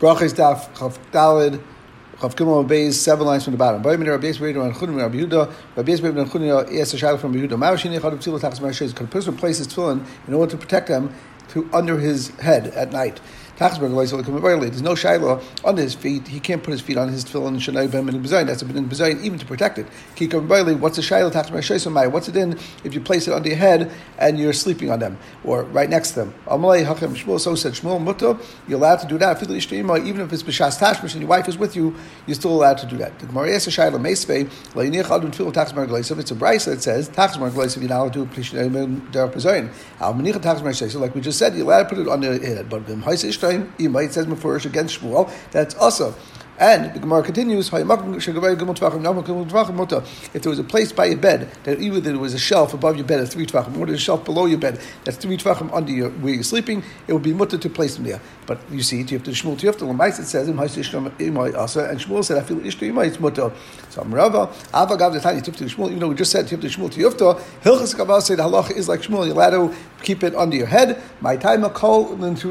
Brachas Daf Chav Dalid Chav Gimel Beis seven lines from the bottom. Rabbi Yisrael Rabbi Yehuda Rabbi Chudim asked a shadow from Yehuda. Ma'ashini Chadav Tzilah Tachas Ma'ashes. Could a person place his tefillin in order to protect them to under his head at night? There's no shiloh under his feet. He can't put his feet on his tefillin and shenai b'em in bezayin. That's a bin bezayin even to protect it. What's the shiloh What's it in if you place it under your head and you're sleeping on them or right next to them? So said Shmuel mutter. You're allowed to do that. Even if it's b'shas tashmish and your wife is with you, you're still allowed to do that. The Gemara asks a shiloh meisvei le'inich adun tefillin tachas margleisav. It's a brayse that says tachas margleisav. You're not allowed to do p'shnei der bezayin. Al menich tachas margleisav. Like we just said, you're allowed to put it on your head, but time, it says Mefurish against Shmuel, that's also. And the Gemara continues, if there was a place by your bed, that either there was a shelf above your bed at three tvachim, or there's a shelf below your bed that's three tvachim under your, where you're sleeping, it would be mutter to place them there. But you see, to Shmuel Tiyafta, Lamais, it says, and Shmuel said, I feel Ishto Imai, it's mutter. So I'm Rava, Ava Gav the Tani, Tifta Shmuel, even though we just said Tifta Shmuel Tiyafta, Hilchas Kaval said, halacha is like Shmuel, you're allowed to keep it under your head. My time, a call, that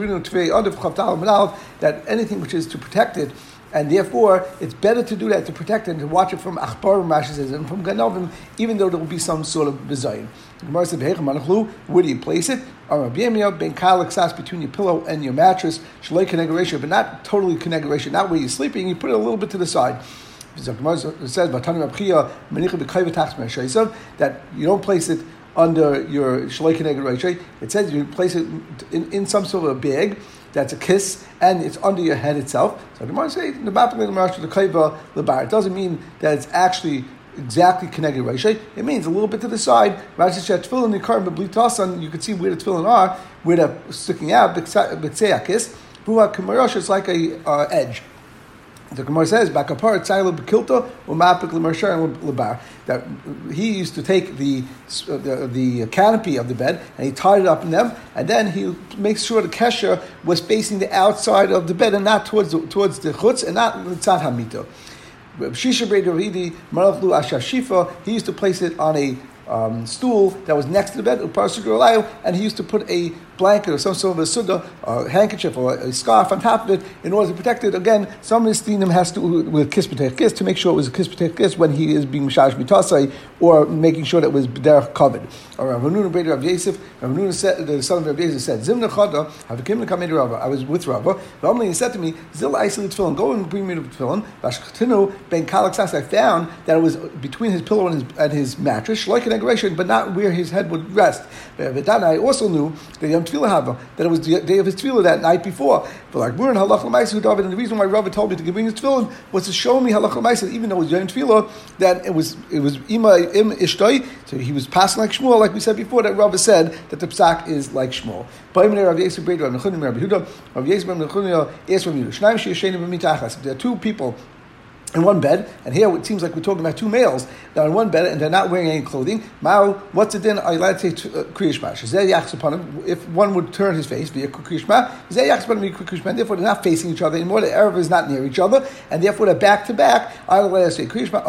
anything which is to protect it, and therefore it's better to do that to protect and to watch it from achbar Rashi and from ganovim, even though there will be some sort of bizayin. Gemara said, "Where do you place it? between your pillow and your mattress, but not totally connegration, not where you're sleeping. You put it a little bit to the side." It says, that you don't place it under your shalei. It says you place it in, in some sort of a bag that's a kiss, and it's under your head itself. So the Gemara says. It doesn't mean that it's actually exactly connected Rashi. It means a little bit to the side. Rashi said tefillin the current blitasan. You can see where the tefillin are, where they're sticking out. B'tseakis. Buha kamarosh. It's like a uh, edge. The Gemara says, "Bakapar tzayla bekilta umapik lemarshar lebar." That he used to take the, the, the canopy of the bed and he tied it up in them, and then he makes sure the kesher was facing the outside of the bed and not towards the, towards the chutz and not tzad hamito. Shisha Ravidi Marachlu Ashashifa. He used to place it on a um, stool that was next to the bed, and he used to put a blanket or some sort of a suda, a handkerchief or a scarf on top of it in order to protect it. Again, some the has to with kiss kiss to make sure it was a kiss kiss when he is being mishash mitasai or making sure that it was derech covered. Or Rav Nuna Breder Rav Yosef, Rav Nuna said, the son of Rav Yosef said, Zimna Chada, come to Rava. I was with Rava. Ramli he said to me, Zil isolate tefillin, go and bring me the tefillin. Vashchatinu ben kalaksas. I found that it was between his pillow and his, and his mattress, like an aggression, but not where his head would rest. I also knew that Yom Tefillah Hava, that it was the day of his Tefillah that night before. But like Murin Halach L'Maisa David, and the reason why Rava told me to bring his Tefillin was to show me Halach L'Maisa, even though it was Yom Tefillah, that it was it was Ima Im Ishtoi, so he was passing like Shmuel, like we said before, that Rava said that the Psak is like Shmuel. There are two people in one bed, and here it seems like we're talking about two males that are in one bed and they're not wearing any clothing. Mao, what's it then? Are you allowed to say uh, kriyishma. upon him. If one would turn his face via kriyishma, therefore they're not facing each other anymore. The Erev is not near each other, and therefore they're back to back. I like to say kriyishma.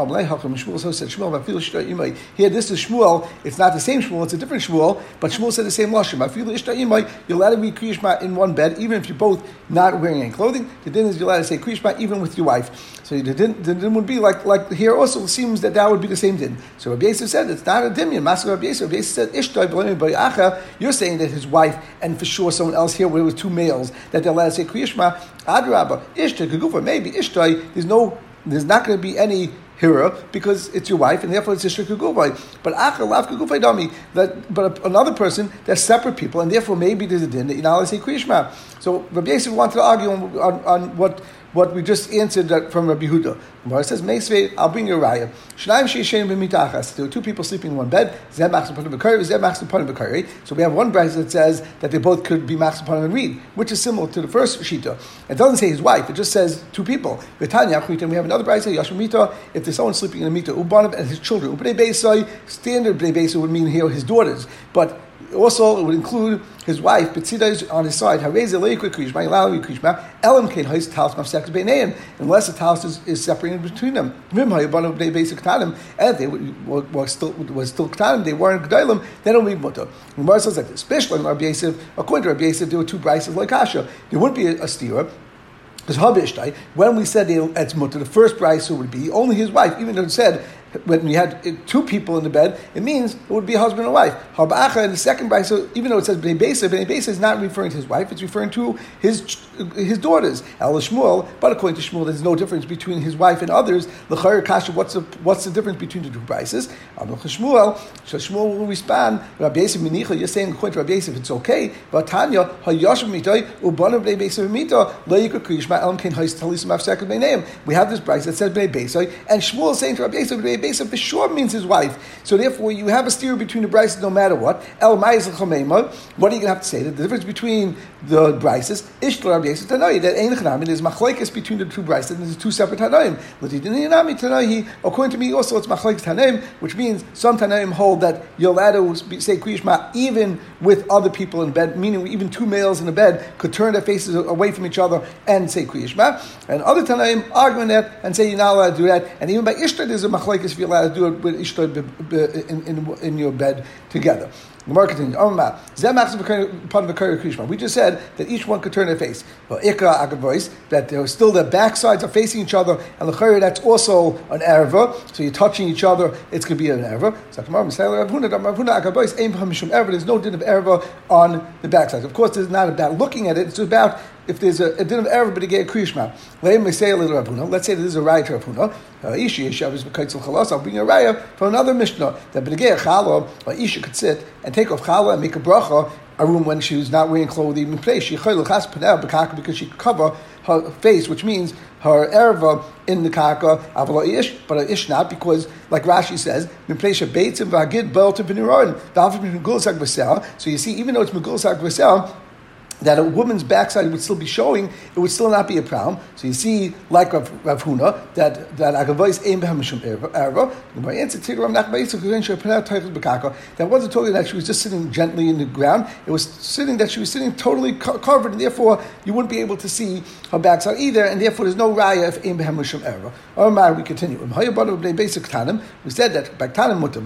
Shmuel so said Shmuel. Here, this is Shmuel. It's not the same Shmuel. It's a different Shmuel, but Shmuel said the same lashon. You're allowed to be kriyishma in one bed, even if you're both not wearing any clothing. The din is you're allowed to say kriyishma even with your wife. So the din, the din would be like like here also seems that that would be the same din. So Rabbi Yisrael said it's not a dimyan. Master Rabbi Yisrael, Rabbi Yisrael said ishtoi You're saying that his wife and for sure someone else here where it was two males that they're allowed to say kriyishma adrabah ishtoi kagufa maybe ishtoi. There's no there's not going to be any hira because it's your wife and therefore it's a shirka guvay. But achar lavka guvay dami that but another person they're separate people and therefore maybe there's a din that you know say kriyishma. So Rabbi Yisrael wanted to argue on, on, on what what we just answered from Rabbi Huda. Gemara says, Meisvei, I'll bring you a raya. Shnaim b'mitachas. There were two people sleeping in one bed. Machs upon machs upon. So we have one bride that says that they both could be machs upon and read, which is similar to the first shita. It doesn't say his wife; it just says two people. V'tanya we have another bride say Yashmita. If there's someone sleeping in a mita, ubanav and his children. Ubnei beisai. Standard beisai would mean here his daughters, but also it would include his wife, Betzida is on his side. Unless the talis is, is separated between them. And if they were, were still, was still ktanim, they weren't gedalim, then it would be mutter. Gemara says like this. In Rabbi Yosef, according to Rabbi Yosef, there were two brises like Asha. There wouldn't be a, a stira Because when we said it's mutter, the first brisa would be only his wife, even though it said when we had eh, two people in the bed, it means it would be a husband and wife. Haba'acha in the second bride, so even though it says Bnei Besa, Bnei Besa is not referring to his wife, it's referring to his his daughters. El Shmuel, but according to Shmuel, there's no difference between his wife and others. L'chayr kasha, what's the what's the difference between the two prices? Shmuel, so Shmuel will respond. Rabbi Yosef Minicha, you're saying according to Rabbi Yosef, it's okay. But Tanya, Hayashim Mitai, Ubana Bnei Besa Mita, Leikar Krishma Elam Ken Hais Talisim Afsek Bnei We have this price that says Bnei Besa, and Shmuel is saying to Rabbi Yosef Bnei Besa for sure means his wife. So therefore, you have a steer between the prices no matter what. El What are you going to have to say? The difference between the Bryces, Ishtar Rabbi Yosef Tanoi, that Ein Chanamin is machlekes between the two Bryces, and there's two separate Tanoim. According to me, also it's machlekes Tanoim, which means some Tanoim hold that you're allowed to say Kriyishma even with other people in bed, meaning even two males in a bed could turn their faces away from each other and say Kriyishma. And other Tanoim argue that and say you're not allowed to do that. And even by Ishtar, there's a machlekes if you're allowed to do it with Ishtar in, in, in your bed together. The marketing. Um, uh, we just said that each one could turn their face. But that there still the backsides are facing each other, and the that's also an erva. So you're touching each other, it's going to be an erva. There's no din of erva on the backsides. Of course, it's not about looking at it; it's about if there's a, a din of erva, but to get a kriyishma. Let me say a little Ravuna. Let's say this is a raya to Ravuna. Uh, Ishi Yeshav b'kaitzel chalas. I'll bring a raya from another mishnah that b'negei chala, Isha could sit and take off chala and make a bracha a room when she was not wearing clothing in place. She because she could cover her face, which means her erva in the kaka avalo ish, but a ish not because, like Rashi says, place beitzim v'agid bel to So you see, even though it's megulsak v'sel, that a woman's backside would still be showing, it would still not be a problem. So you see, like Rav, Rav Huna, that that agavois aim behemishum erva. That wasn't talking that she was just sitting gently in the ground. It was sitting that she was sitting totally covered, and therefore you wouldn't be able to see her backside either, and therefore there's no raya if aim behemishum erva. Omar, we continue. Um, we said that baktanim mutter.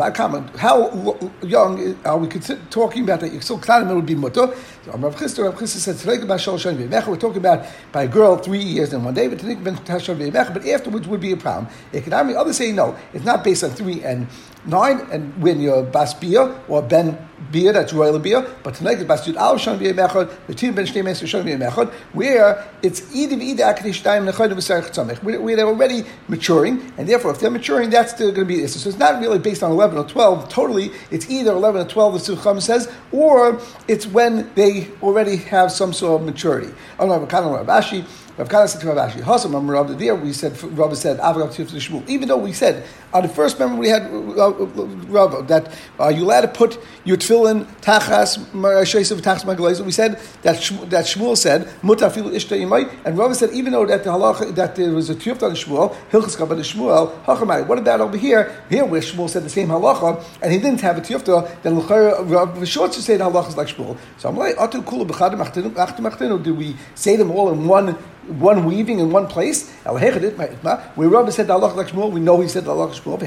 How young are we talking about that? Still, ktanim would be mutter. Rav Chisda, Rav Chisda said, we're talking about by a girl three years and one day, but but afterwards would be a problem. Economic, others say no, it's not based on three and nine, and when you're bas bia or ben beer that's royal beer, but tonight it's bas yud al shan bia mechad, v'tim ben shnei meser shan bia mechad, where it's either either akadesh daim nechad v'sarich tzamech, where they're already maturing, and therefore if they're maturing, that's still going to be this. So it's not really based on 11 or 12 totally, it's either 11 or 12, the Sukham says, or it's when they already have some sort of maturity. Rav Rav Kana said to Rav Ashi, Hasam Rav we said Rav said Avrav Shmuel. Even though we said on the first member we had uh, Rav that are you allowed to put your tefillin tachas sheisav tachas magalais? We said that that Shmuel said mutafilu ishta imay, and Rav said even though that the halacha that there was a tiyuft on Shmuel hilchas kabbalah Shmuel hachamai. What about over here? Here where Shmuel said the same halacha and he didn't have a tiyufta, then Rav Short to say the halacha is like Shmuel. So I'm like, atu kula b'chadim Do we say them all in one? One weaving in one place. We Rabbi said the Allah like Shmuel, we know he said the Allah Shmuel.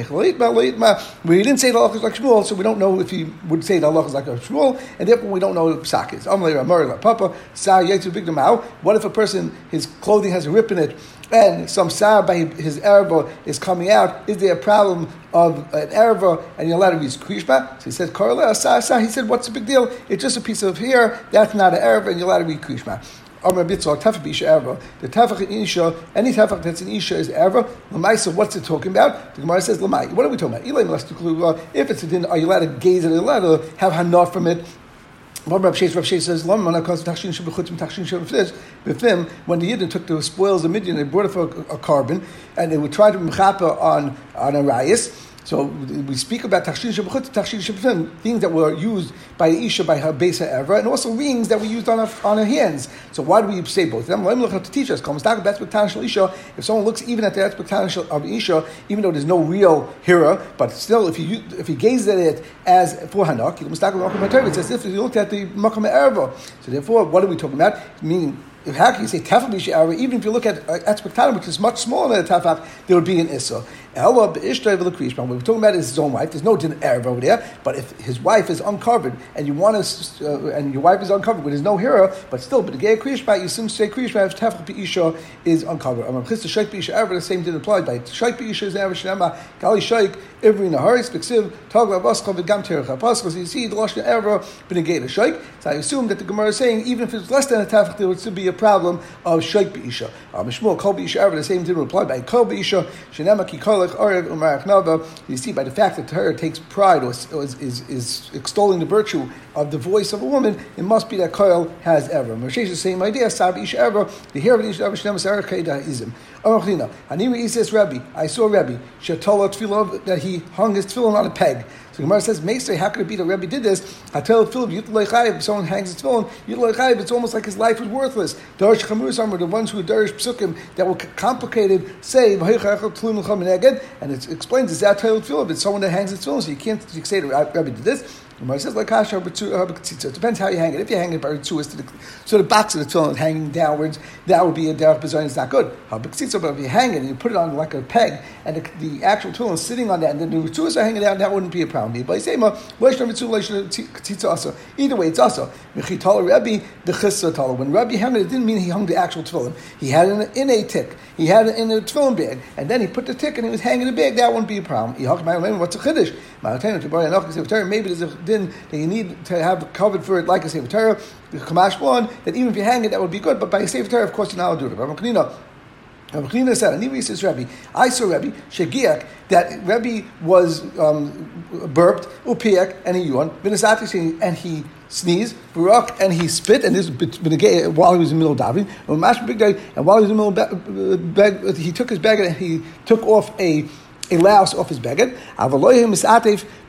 We didn't say the Allah like Shmuel, so we don't know if he would say the Allah like Shmuel, and therefore we don't know what psak is. What if a person, his clothing has a rip in it, and some sar by his erva is coming out, is there a problem of an erva and you're allowed to use krishma? So he said, He said, what's the big deal? It's just a piece of hair, that's not an erva, and you're allowed to read krishma. Amr Bitzor, Tefach Bisha Erva. The Tefach Isha, any Tefach that's in Isha is Erva. Lamaisa, what's it talking about? The Gemara says Lamai. What are we talking about? If it's a din, are you allowed to gaze at it? Allowed to have hanaf from it? Sheish, Rav Sheish says, when the Yidden took the spoils of Midian, they brought it for a, a carbon, and they would try to mechapa on, on a rayas, so we speak about tachshin shebechut, tachshin shebefim, things that were used by isha, by her besa ever, and also rings that we used on our, on her hands. So why do we say both of them? Let me to teach us. isha. If someone looks even at the expectation of isha, even though there's no real hira, but still, if he if he gazes at it as for hanak, it's as if he looked at the makam erva. So therefore, what are we talking about? Meaning how can you say tefach b'she'ara? Even if you look at uh, expectatum, which is much smaller than a tefach, there would be an issa. Ella b'ishtay v'lekrishma. What we're talking about is his own wife. There's no din erev over there. But if his wife is uncovered and you want to, uh, and your wife is uncovered, but there's no hero, but still, but the gay krishma, you assume say krishma if tefach b'isha is uncovered. I'm chista shaykh b'isha. The same din applied by shaykh b'isha is ever shenema gali shaykh every naharis b'ksiv tag lavascha v'gam terech So you see the lashon ever b'negay shaykh. So I assume that the Gemara is saying even if it's less than a tefach, there would still be a problem of shaykh b'isha. Ah, Mishmul kol b'isha ever. The same din applied by kol b'isha shenema ki kolech arev umarach nava. You see by the fact that Torah takes pride or is, is, is extolling the virtue of the voice of a woman, it must be that Koil has ever. Moshe is the same idea. Sab ish ever. The hair of the ish ever shnemas erech izim. Arachlina. Animi Isis Rebbe. I saw Rebbe. Shatola that he hung his tefillin on a peg. So Gemara says, Meisei, how could it be that Rebbe did this? I tell Philip, if someone hangs his tefillin, it's almost like his life was worthless. Darish Chamur are the ones who darish psukim that were complicated, say, and it explains, is that tefillin? It's someone that hangs his tefillin, so you can't you say that Rebbe did this. Gemara says like kasha uh, It depends how you hang it. If you hang it by to the so the box of the tefillin is hanging downwards, that would be a derech bezon. It's not good. But if you hang it and you put it on like a peg, and the, the actual tefillin is sitting on that, and then the ritzuas are hanging down, that wouldn't be a problem. But say Either way, it's also Rebbe the When Rabbi hung it, it didn't mean he hung the actual tefillin. He had it in a tick. He had it in a tefillin bag, and then he put the tick and he was hanging the bag. That wouldn't be a problem. What's a chiddush? Maybe there's a din that you need to have covered for it like a Sefer Torah, the Kamash one, that even if you hang it, that would be good, but by a Sefer Torah, of course, you're not allowed to do it. Rabbi Kanina, Rabbi Kanina said, he says, Rabbi, I saw Rabbi, Shegiak, that Rabbi was um, burped, upiak, and he yawned, and he sneezed, barak, and he spit, and this while he was in the middle of davening, and while he was in the middle of bag, he took his bag and he took off a a louse off his beged.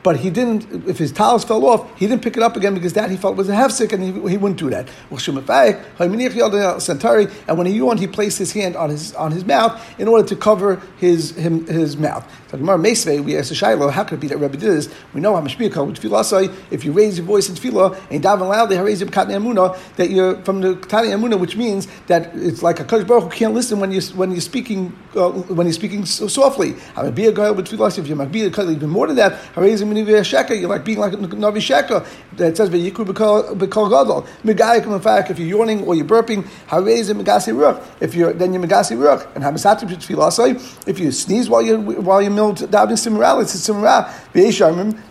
But he didn't. If his towels fell off, he didn't pick it up again because that he felt was a hefsek, and he, he wouldn't do that. And when he yawned, he placed his hand on his on his mouth in order to cover his him, his mouth. So Mesve, we asked Shiloh, how could it be that Rebbe did this? We know how mashpiyah with if you raise your voice in tefillah and daven loudly, raise katni amuna, that you're from the katni amuna, which means that it's like a kodesh baruch who can't listen when you when you're speaking uh, when you're speaking so softly. A guy with tefillah if you're makbiyah even more than that, you're like being like Navi Sheka. That says Vayikru B'Kol Gadol. Megayik fact, if you're yawning or you're burping, Harez Megasi Ruach. If you're then you're Megasi Ruach and Hamasati Tfilasai. If you sneeze while you while you mill davening Simra, it's a Simra.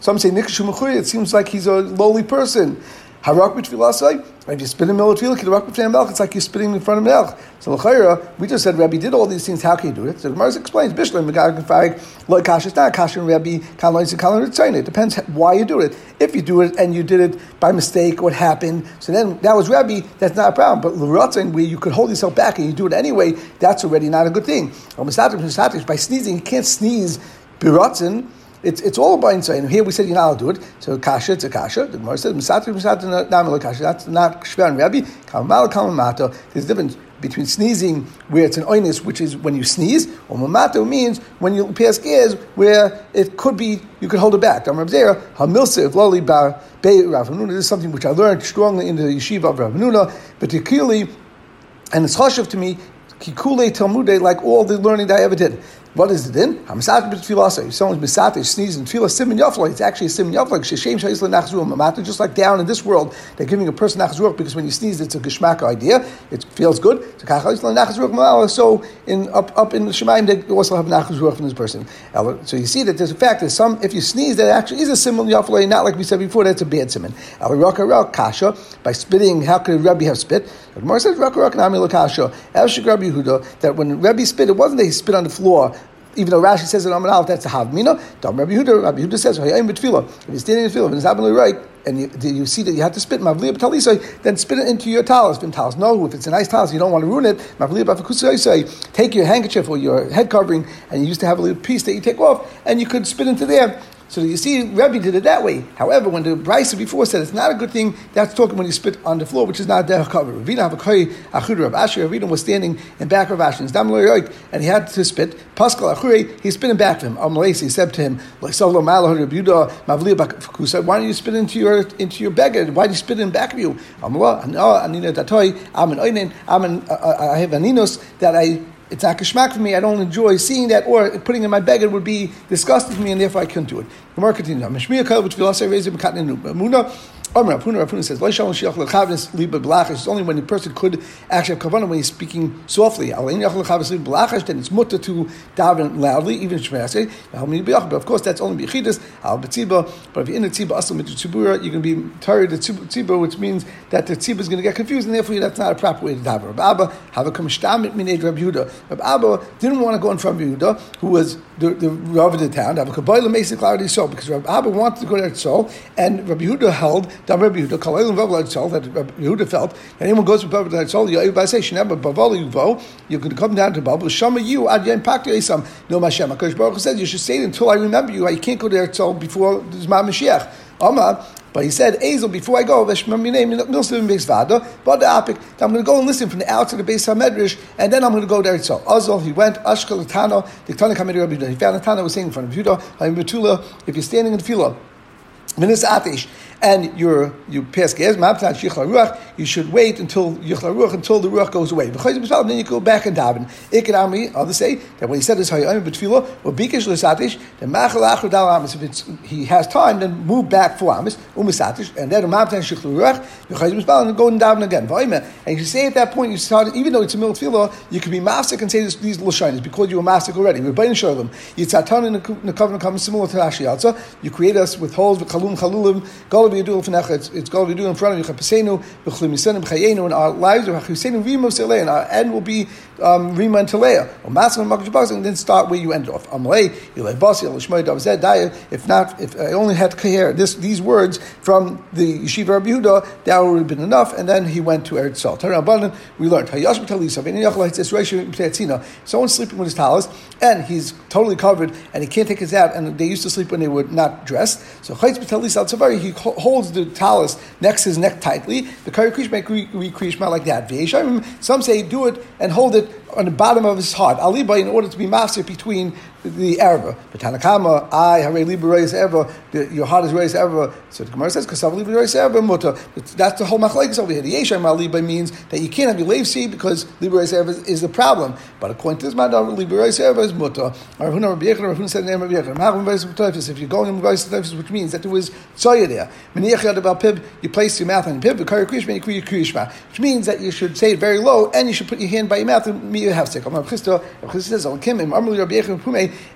Some say Nikashu It seems like he's a lowly person. Harak b'tfilasai. If you spit in the middle of tefillah, b'fnei melch, it's like you're spitting in front of melch. So l'chayra, we just said Rabbi did all these things. How can you do it? So Gemara explains. Bishlam megag farig lo kasha not kasha Rabbi kalon kalon It depends why you do it. If you do it and you did it by mistake, what happened? So then that was Rabbi. That's not a problem. But l'ratzin, where you could hold yourself back and you do it anyway, that's already not a good thing. By sneezing, you can't sneeze biratzin it's, it's all about inside. And here we said not allowed to do it. So kasha, it's a kasha. The Gemara says misatri misatri namel kasha. That's not shver and rabbi. Kamal kamamato. There's a difference between sneezing where it's an oinus, which is when you sneeze, or mamato means when you pass gas where it could be you could hold it back. Hamilsa loli bar Rav This is something which I learned strongly in the yeshiva of Rav Hanuna, particularly, and it's chashuv to me. Kikule Talmude, like all the learning that I ever did. What is it then? Hamasat b'tfilah. If someone's misate, sneezes, and tefillah simin it's actually a simin yafla. Sheshem shayis nachzuah Just like down in this world, they're giving a person nachzuah because when you sneeze, it's a geshmak idea. It feels good. So in up up in the Shemaim, they also have nachzuah from this person. So you see that there's a fact that some, if you sneeze, that actually is a simin yafla, not like we said before. That's a bad simin. kasha by spitting. How could Rabbi have spit? The Gemara says Rabbi Yehuda that when Rabbi spit, it wasn't that he spit on the floor even though Rashi says in Amar Aleph that's a Havmina, Dam Rabbi Yehuda, Rabbi Yehuda says, If you're standing in the field, and it's happening right, and you, you, see that you have to spit mavliya b'talisay, then spit it into your talis. If talis, no, if it's a nice talis, you don't want to ruin it. Mavliya take your handkerchief or your head covering, and you used to have a little piece that you take off, and you could spit into there. So you see, Rebbe did it that way. However, when the Brisa before said it's not a good thing, that's talking when you spit on the floor, which is not derech cover. Ravina Havakoi Achud Rav Asher. Ravina was standing in back of Asher, and he had to spit. Pascal Achure, he spit in back of him. Amalesi said to him, Why don't you spit into your into your beggar? Why do you spit in back of you? I have aninos that I it's not kashmak for me. I don't enjoy seeing that, or putting in my bag it would be disgusting to me, and therefore I couldn't do it. Omer Rapuna Rapuna says, It's only when the person could actually have kavanah when he's speaking softly. Then it's mutter to daven loudly, even shmeyase. But of course, that's only bichidus al betziba. But if you're in the tziba asal mitzibura, you're going to be tired of the tziba, which means that the tziba is going to get confused, and therefore that's not a proper way to daven. Rabbi Abba have a kamishtamit mined Rabbi Yehuda. Rabbi Abba didn't want to go in front of Yehuda, who was the, the Rav of the town. Have a kabbalah basic clarity so because Rabbi Abba wanted to go there so, and Rabbi Yehuda held that Rabbi Yehuda, Kalayim Vav Soul, that Rabbi Yehuda felt, and anyone goes to Vav Lad Soul, you say, Shinab Baval Yuvo, you can come down to Bavel, Shama you, Ad Yem Pakti Esam, no Mashem. Akash Baruch says, you should it until I remember you. You can't go there Soul before there's Ma Mashiach. Amma, but he said, Azel, before I go, I'm going to go and listen from the outside of the base Medrash, and then I'm going to go there. So Azel, he went, Ashkel Tano, the Tana Kamedi Rabbi He found the Tana was saying in front of Judah, if you're standing in the filah, Minis Atish, and you're, you pass gas, you should wait until until the ruach goes away. Then you go back and daven. Ikirami, others say that when he said this hayayim betfilo or bikish l'satish, then machal achur dal amis. If he has time, then move back for amis umisatish, and then mabtan shichla ruach, and go and daven again. And you say at that point, you start even though it's a middle tefillah, you can be mastic and say this, these little shinies because you were mastic already. We're buying shalom. Yitzatan in the covenant comes similar to Rashi You create us with holes with chalum chalulim it's, it's going to do in front of you. Chapesenu, b'chlim yisenim chayenu, and our lives rima selei, and our end will be um, rima and telea. Or masim and makash and then start where you end off. Amalei, ilay basi, ilay davzed daya. If not, if I only had to hear this these words from the yeshiva Rabbi Yehuda, that would have been enough. And then he went to Eretz Sol. Abundant, we learned hayash b'talisa, someone's sleeping with his talis, and he's totally covered, and he can't take his out. And they used to sleep when they were not dressed. So chayitz b'talisa al he holds the talus next to his neck tightly. The Kari Krish make Krishma like that. Some say do it and hold it on the bottom of his heart. Aliba in order to be master between the erva. But Tanakama, I have a libra raise erva. Your heart is raised erva. So the Gemara says, "Kasav libra raise erva muta." That's the whole machlekes over here. The yeshayim aliba means that you can't have your leivsi because libra raise erva is the problem. But according to this man, libra raise erva is muta. Ravuna Rabbi Yechon, Ravuna said the name of Yechon. If you're going in Rabbi which means that there was soya there. You place your mouth on the pib. Which means that you should say it very low and you should put your hand by your mouth and me have sick. Rabbi Chisda says,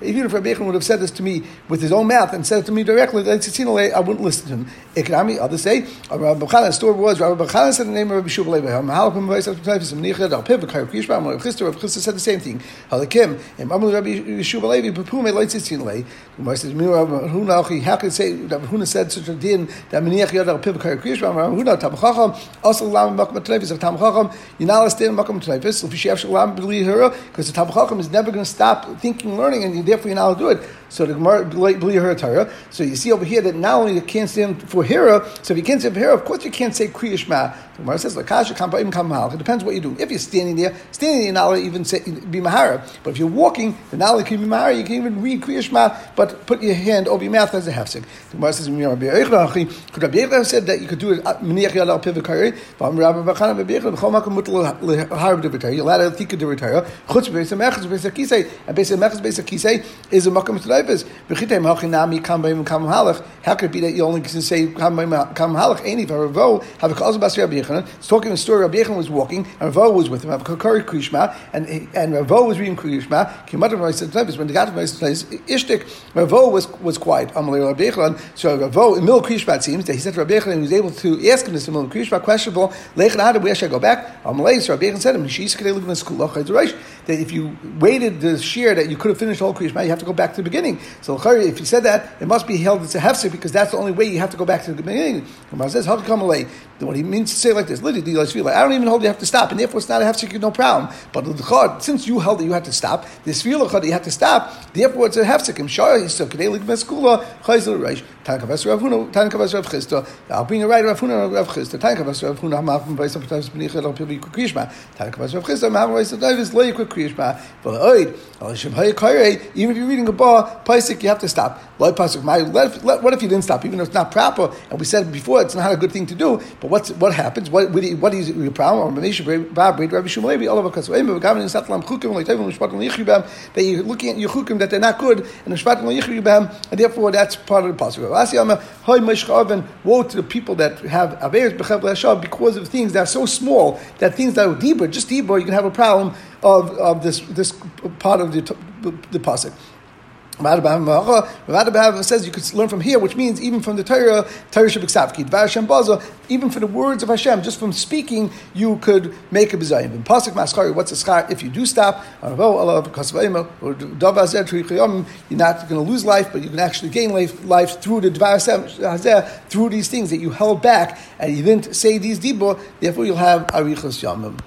even if Rabbi would have said this to me with his own mouth and said it to me directly, I wouldn't listen to him. Ikrami, others say, Rabbi Bachana, story was, Rabbi Bachana said the name of Rabbi Shub Levi, Mahalapim Vaisat Ptafis, Mnicha, Dal Piv, Kair Kishba, Rabbi Chisda, Rabbi Chisda said the same thing. Halakim, and Mamu Rabbi Shub Levi, Papume, Leitzitzian Le. Gemara says, Rabbi how could say, Rabbi Huna said such a din, that Mnicha, Yad, Piv, Kair Kishba, Rabbi Huna, Tabachacham, also Lam, Makam Tlevis, of Tamachacham, you're not allowed to stay because the Tabachacham is never going to stop thinking, learning, and therefore you're not allowed to do it. So the Gemara believe her Torah. So you see over here that not only you can't stand for Hira, so if you can't stand for Hira, of course you can't say Kriyashma. The Gemara says Lakasha Kampa'im Kamal. It depends what you do. If you're standing there, standing there, you're not even say, be Mahara. But if you're walking, then not only can be Mahara, you can even read Kriyashma, but put your hand over your mouth as a hefsek. The Gemara says could Rabbi Yehuda said that you could do it uh, Meniach Yad Al Pivikari? Vam Rabbi Bachana Rabbi Yehuda B'chol Makom Mutal You're allowed to Tika Divitari. Chutz Beis Beis Akisei. And Beis Beis Akisei is a Makom Tleivas. How could it be that you only can say Kam Halach? Any Ravo have a about Rabbi Yechon. It's talking a story. Rabbi Yechon was walking, and Ravo was with him. Have a Kakari Krishma, and and Ravo was reading Krishma. Said when they got to the place, Ishtik Ravo was was quiet. Amalei Rabbi Yechon. So Ravo in Mil Krishma it seems that he said to Rabbi Yechon, and he was able to ask him this in Mil Krishma questionable. Where should I go back? Amalei. So Rabbi Yechon said him, Kadei Lugman School that if you waited the shear that you could have finished the whole you have to go back to the beginning. So if you said that, it must be held as a hefsek because that's the only way you have to go back to the beginning. Gemara says, "How come away?" What he means to say like this, literally, I don't even hold you have to stop, and therefore it's not a hefsek, have no problem. But since you held that you had to stop, this feel that you have to stop, therefore it's a hefsek. Rav Rav. I'll bring a right Rav Huna Rav Chisda. Tankavas Rav Huna Hamachim Bais Apatavis Benicha Lo Pivi Krishma. Tankavas Rav Chisda Hamachim Bais Apatavis Lo Even if you're reading a bar, Paisik, you have to stop. Pasuk. What if you didn't stop? Even if it's not proper, and we said before it's not a good thing to do. But what's what happens? What what is your problem? Shmuel All of us. That you're looking at your chukim that they're not good, and therefore that's part of the possible. Woe to the people that have B'Chav because of things that are so small, that things that are deeper, just deeper, you can have a problem of, of this, this part of the, the Pasuk. Rav says you could learn from here, which means even from the Torah, Torah Shabbat Baza, even for the words of Hashem, just from speaking, you could make a. In Pasuk what's a schar if you do stop? You're not going to lose life, but you can actually gain life, life through the Dvar through these things that you held back and you didn't say these dibur, therefore you'll have Arichas Yamim.